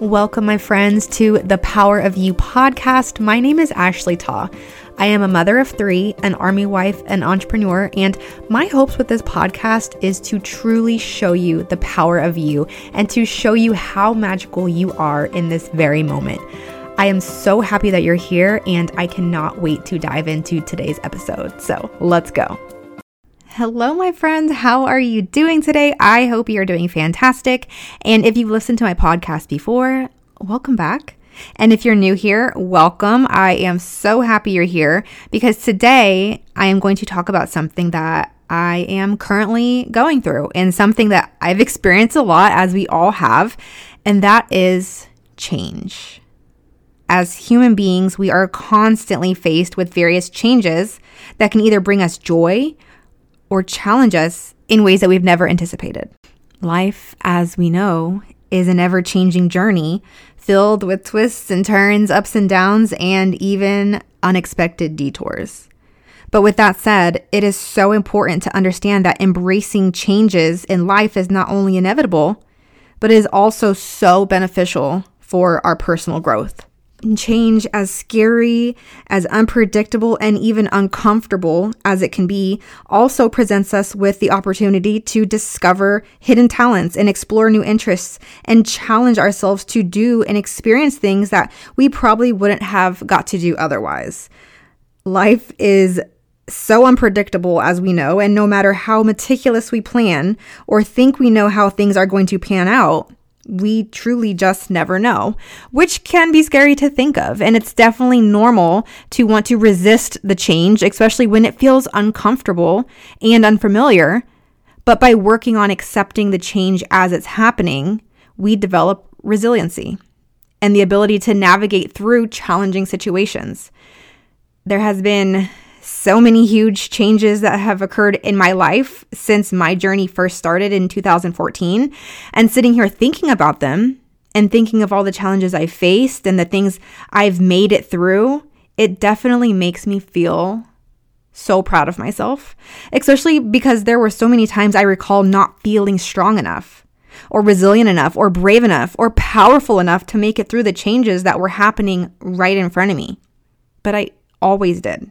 Welcome, my friends, to the Power of You podcast. My name is Ashley Taw. I am a mother of three, an army wife, an entrepreneur, and my hopes with this podcast is to truly show you the power of you and to show you how magical you are in this very moment. I am so happy that you're here, and I cannot wait to dive into today's episode. So let's go. Hello, my friends. How are you doing today? I hope you're doing fantastic. And if you've listened to my podcast before, welcome back. And if you're new here, welcome. I am so happy you're here because today I am going to talk about something that I am currently going through and something that I've experienced a lot, as we all have, and that is change. As human beings, we are constantly faced with various changes that can either bring us joy or challenge us in ways that we've never anticipated. Life, as we know, is an ever changing journey filled with twists and turns, ups and downs, and even unexpected detours. But with that said, it is so important to understand that embracing changes in life is not only inevitable, but is also so beneficial for our personal growth change, as scary, as unpredictable, and even uncomfortable as it can be, also presents us with the opportunity to discover hidden talents and explore new interests and challenge ourselves to do and experience things that we probably wouldn't have got to do otherwise. Life is so unpredictable, as we know, and no matter how meticulous we plan or think we know how things are going to pan out, we truly just never know, which can be scary to think of. And it's definitely normal to want to resist the change, especially when it feels uncomfortable and unfamiliar. But by working on accepting the change as it's happening, we develop resiliency and the ability to navigate through challenging situations. There has been so many huge changes that have occurred in my life since my journey first started in 2014. And sitting here thinking about them and thinking of all the challenges I faced and the things I've made it through, it definitely makes me feel so proud of myself, especially because there were so many times I recall not feeling strong enough or resilient enough or brave enough or powerful enough to make it through the changes that were happening right in front of me. But I always did.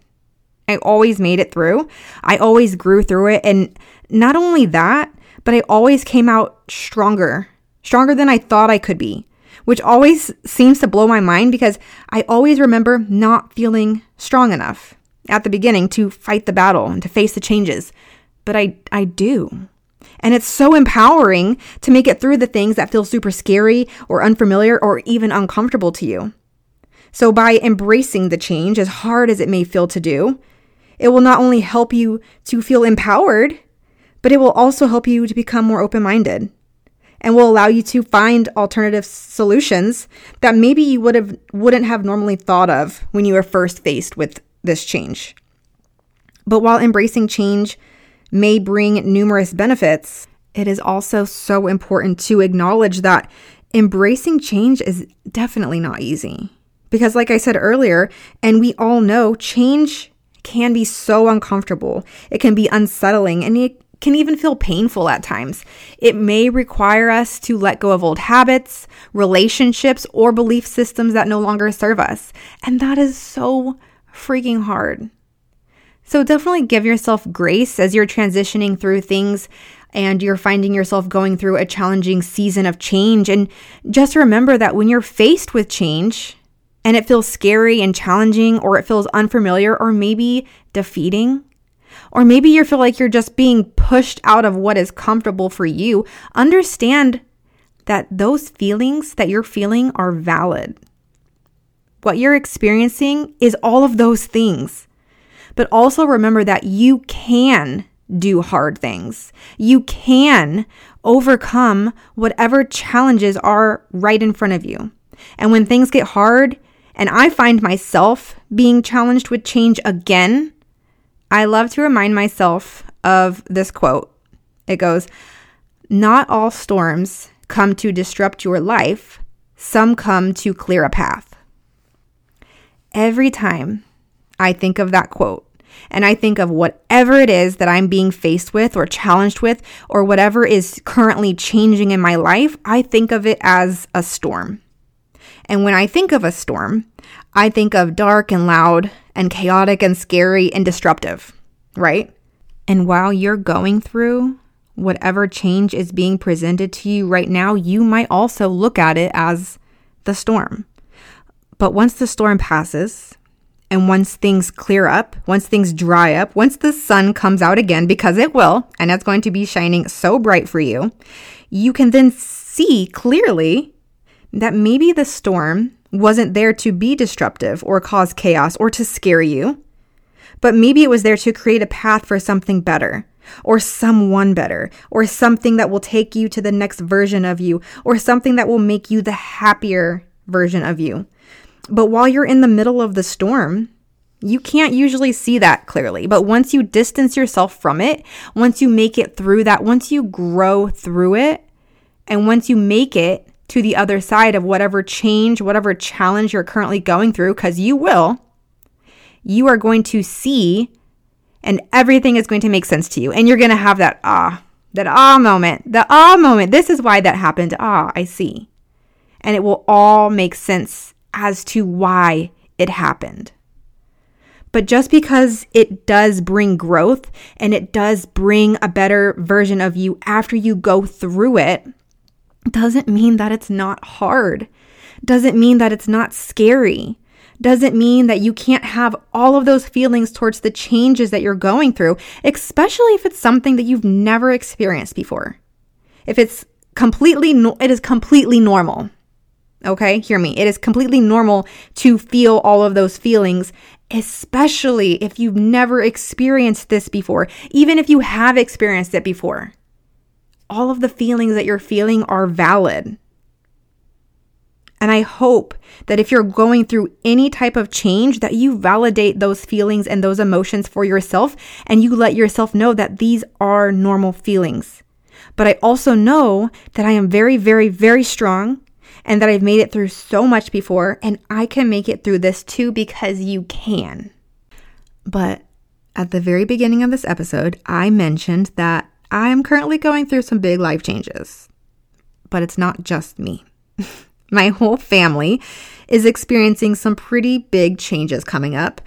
I always made it through. I always grew through it. And not only that, but I always came out stronger, stronger than I thought I could be, which always seems to blow my mind because I always remember not feeling strong enough at the beginning to fight the battle and to face the changes. But I, I do. And it's so empowering to make it through the things that feel super scary or unfamiliar or even uncomfortable to you. So, by embracing the change, as hard as it may feel to do, it will not only help you to feel empowered, but it will also help you to become more open minded and will allow you to find alternative solutions that maybe you would have wouldn't have normally thought of when you were first faced with this change. But while embracing change may bring numerous benefits, it is also so important to acknowledge that embracing change is definitely not easy. Because like I said earlier, and we all know, change can be so uncomfortable. It can be unsettling and it can even feel painful at times. It may require us to let go of old habits, relationships, or belief systems that no longer serve us. And that is so freaking hard. So definitely give yourself grace as you're transitioning through things and you're finding yourself going through a challenging season of change. And just remember that when you're faced with change, and it feels scary and challenging, or it feels unfamiliar, or maybe defeating, or maybe you feel like you're just being pushed out of what is comfortable for you, understand that those feelings that you're feeling are valid. What you're experiencing is all of those things. But also remember that you can do hard things. You can overcome whatever challenges are right in front of you. And when things get hard, and I find myself being challenged with change again, I love to remind myself of this quote. It goes, Not all storms come to disrupt your life, some come to clear a path. Every time I think of that quote, and I think of whatever it is that I'm being faced with or challenged with, or whatever is currently changing in my life, I think of it as a storm. And when I think of a storm, I think of dark and loud and chaotic and scary and disruptive, right? And while you're going through whatever change is being presented to you right now, you might also look at it as the storm. But once the storm passes, and once things clear up, once things dry up, once the sun comes out again, because it will, and it's going to be shining so bright for you, you can then see clearly that maybe the storm wasn't there to be disruptive or cause chaos or to scare you, but maybe it was there to create a path for something better or someone better or something that will take you to the next version of you or something that will make you the happier version of you. But while you're in the middle of the storm, you can't usually see that clearly. But once you distance yourself from it, once you make it through that, once you grow through it, and once you make it to the other side of whatever change, whatever challenge you're currently going through, because you will, you are going to see and everything is going to make sense to you. And you're going to have that ah, that ah moment, the ah moment. This is why that happened. Ah, I see. And it will all make sense as to why it happened. But just because it does bring growth and it does bring a better version of you after you go through it, doesn't mean that it's not hard. Doesn't mean that it's not scary. Doesn't mean that you can't have all of those feelings towards the changes that you're going through, especially if it's something that you've never experienced before. If it's completely, it is completely normal Okay, hear me. It is completely normal to feel all of those feelings, especially if you've never experienced this before, even if you have experienced it before. All of the feelings that you're feeling are valid. And I hope that if you're going through any type of change that you validate those feelings and those emotions for yourself and you let yourself know that these are normal feelings. But I also know that I am very very very strong and that I've made it through so much before, and I can make it through this too because you can. But at the very beginning of this episode, I mentioned that I am currently going through some big life changes. But it's not just me. My whole family is experiencing some pretty big changes coming up.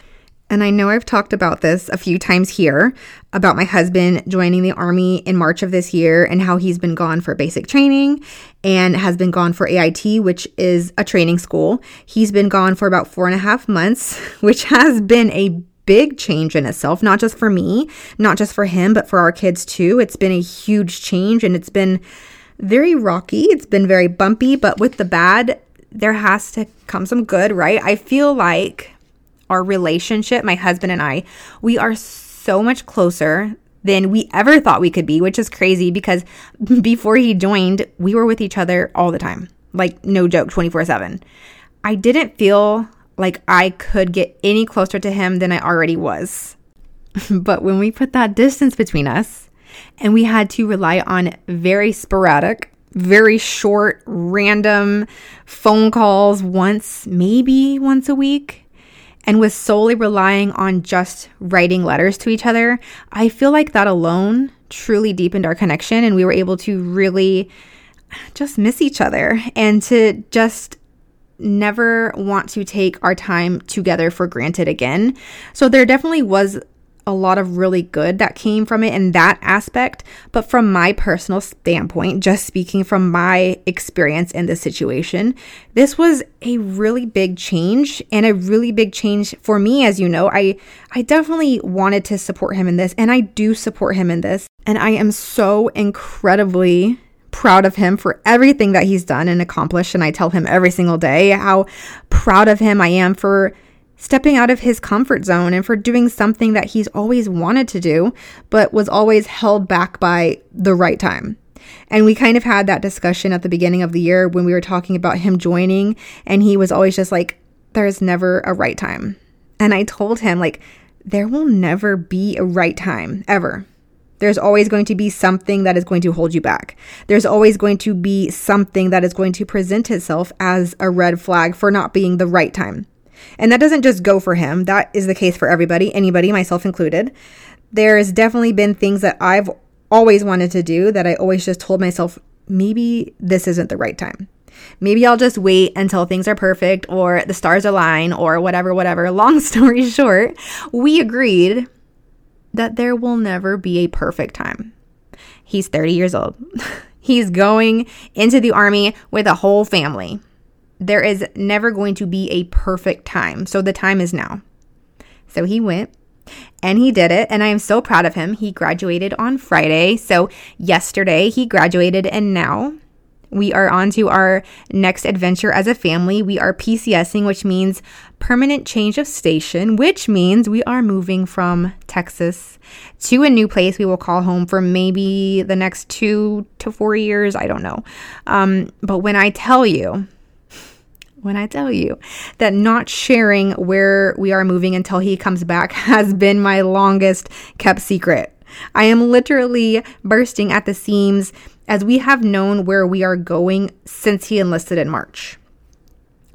And I know I've talked about this a few times here about my husband joining the Army in March of this year and how he's been gone for basic training and has been gone for AIT, which is a training school. He's been gone for about four and a half months, which has been a big change in itself, not just for me, not just for him, but for our kids too. It's been a huge change and it's been very rocky. It's been very bumpy, but with the bad, there has to come some good, right? I feel like our relationship, my husband and I, we are so much closer than we ever thought we could be, which is crazy because before he joined, we were with each other all the time. Like, no joke, 24 7. I didn't feel like I could get any closer to him than I already was. but when we put that distance between us and we had to rely on very sporadic, very short, random phone calls once, maybe once a week, and was solely relying on just writing letters to each other, I feel like that alone truly deepened our connection and we were able to really just miss each other and to just never want to take our time together for granted again. So there definitely was a lot of really good that came from it in that aspect. But from my personal standpoint, just speaking from my experience in this situation, this was a really big change and a really big change for me. As you know, I, I definitely wanted to support him in this, and I do support him in this. And I am so incredibly proud of him for everything that he's done and accomplished. And I tell him every single day how proud of him I am for stepping out of his comfort zone and for doing something that he's always wanted to do, but was always held back by the right time. And we kind of had that discussion at the beginning of the year when we were talking about him joining, and he was always just like, there's never a right time. And I told him, like, there will never be a right time, ever. There's always going to be something that is going to hold you back. There's always going to be something that is going to present itself as a red flag for not being the right time. And that doesn't just go for him, that is the case for everybody, anybody, myself included. There's definitely been things that I've always wanted to do that I always just told myself, maybe this isn't the right time. Maybe I'll just wait until things are perfect or the stars align or whatever, whatever. Long story short, we agreed that there will never be a perfect time. He's 30 years old. He's going into the army with a whole family. There is never going to be a perfect time. So the time is now. So he went and he did it. And I am so proud of him. He graduated on Friday. So yesterday he graduated, and now we are on to our next adventure as a family. We are PCSing, which means permanent change of station, which means we are moving from Texas to a new place we will call home for maybe the next two to four years. I don't know. Um, but when I tell you, when I tell you that not sharing where we are moving until he comes back has been my longest kept secret. I am literally bursting at the seams as we have known where we are going since he enlisted in March.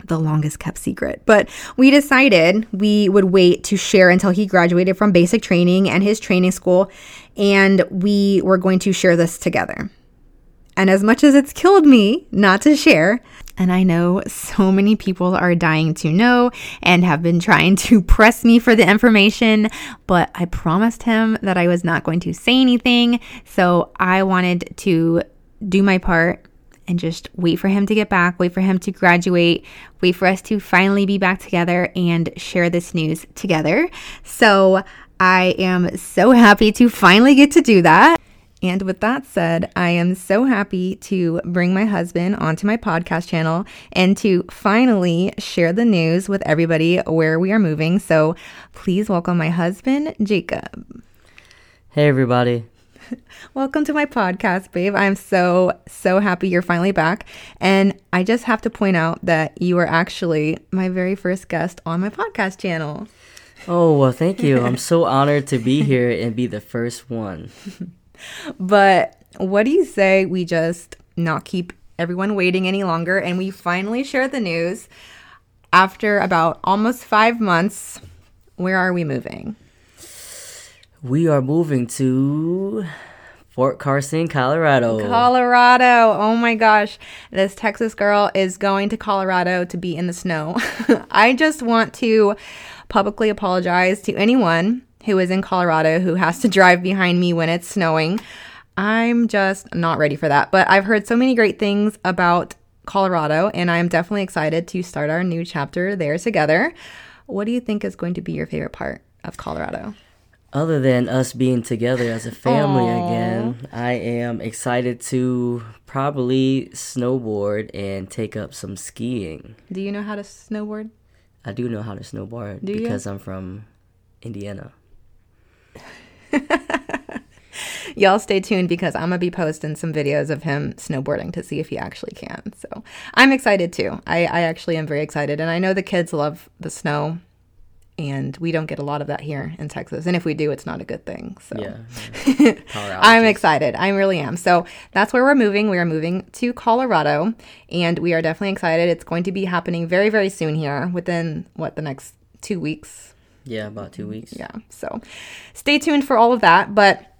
The longest kept secret. But we decided we would wait to share until he graduated from basic training and his training school, and we were going to share this together. And as much as it's killed me not to share, and I know so many people are dying to know and have been trying to press me for the information, but I promised him that I was not going to say anything. So I wanted to do my part and just wait for him to get back, wait for him to graduate, wait for us to finally be back together and share this news together. So I am so happy to finally get to do that. And with that said, I am so happy to bring my husband onto my podcast channel and to finally share the news with everybody where we are moving. So please welcome my husband, Jacob. Hey, everybody. Welcome to my podcast, babe. I'm so, so happy you're finally back. And I just have to point out that you are actually my very first guest on my podcast channel. Oh, well, thank you. I'm so honored to be here and be the first one. But what do you say we just not keep everyone waiting any longer and we finally share the news after about almost five months? Where are we moving? We are moving to Fort Carson, Colorado. Colorado. Oh my gosh. This Texas girl is going to Colorado to be in the snow. I just want to publicly apologize to anyone who is in Colorado who has to drive behind me when it's snowing. I'm just not ready for that. But I've heard so many great things about Colorado, and I'm definitely excited to start our new chapter there together. What do you think is going to be your favorite part of Colorado? Other than us being together as a family Aww. again, I am excited to probably snowboard and take up some skiing. Do you know how to snowboard? I do know how to snowboard do because you? I'm from Indiana. Y'all stay tuned because I'm gonna be posting some videos of him snowboarding to see if he actually can. So I'm excited too. I, I actually am very excited, and I know the kids love the snow, and we don't get a lot of that here in Texas. And if we do, it's not a good thing. So yeah, I'm excited. I really am. So that's where we're moving. We are moving to Colorado, and we are definitely excited. It's going to be happening very, very soon here, within what the next two weeks yeah, about two weeks. Yeah. So stay tuned for all of that. But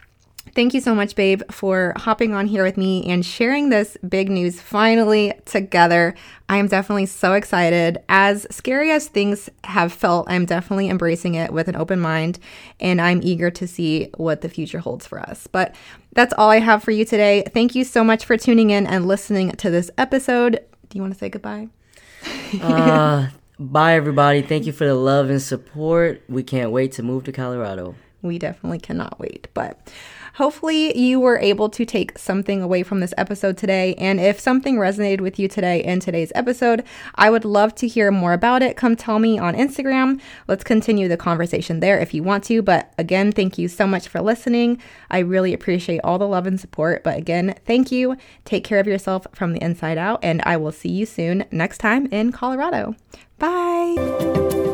thank you so much, babe, for hopping on here with me and sharing this big news finally together. I am definitely so excited. As scary as things have felt, I'm definitely embracing it with an open mind and I'm eager to see what the future holds for us. But that's all I have for you today. Thank you so much for tuning in and listening to this episode. Do you want to say goodbye? uh, Bye, everybody. Thank you for the love and support. We can't wait to move to Colorado. We definitely cannot wait. But hopefully, you were able to take something away from this episode today. And if something resonated with you today in today's episode, I would love to hear more about it. Come tell me on Instagram. Let's continue the conversation there if you want to. But again, thank you so much for listening. I really appreciate all the love and support. But again, thank you. Take care of yourself from the inside out. And I will see you soon next time in Colorado. Bye.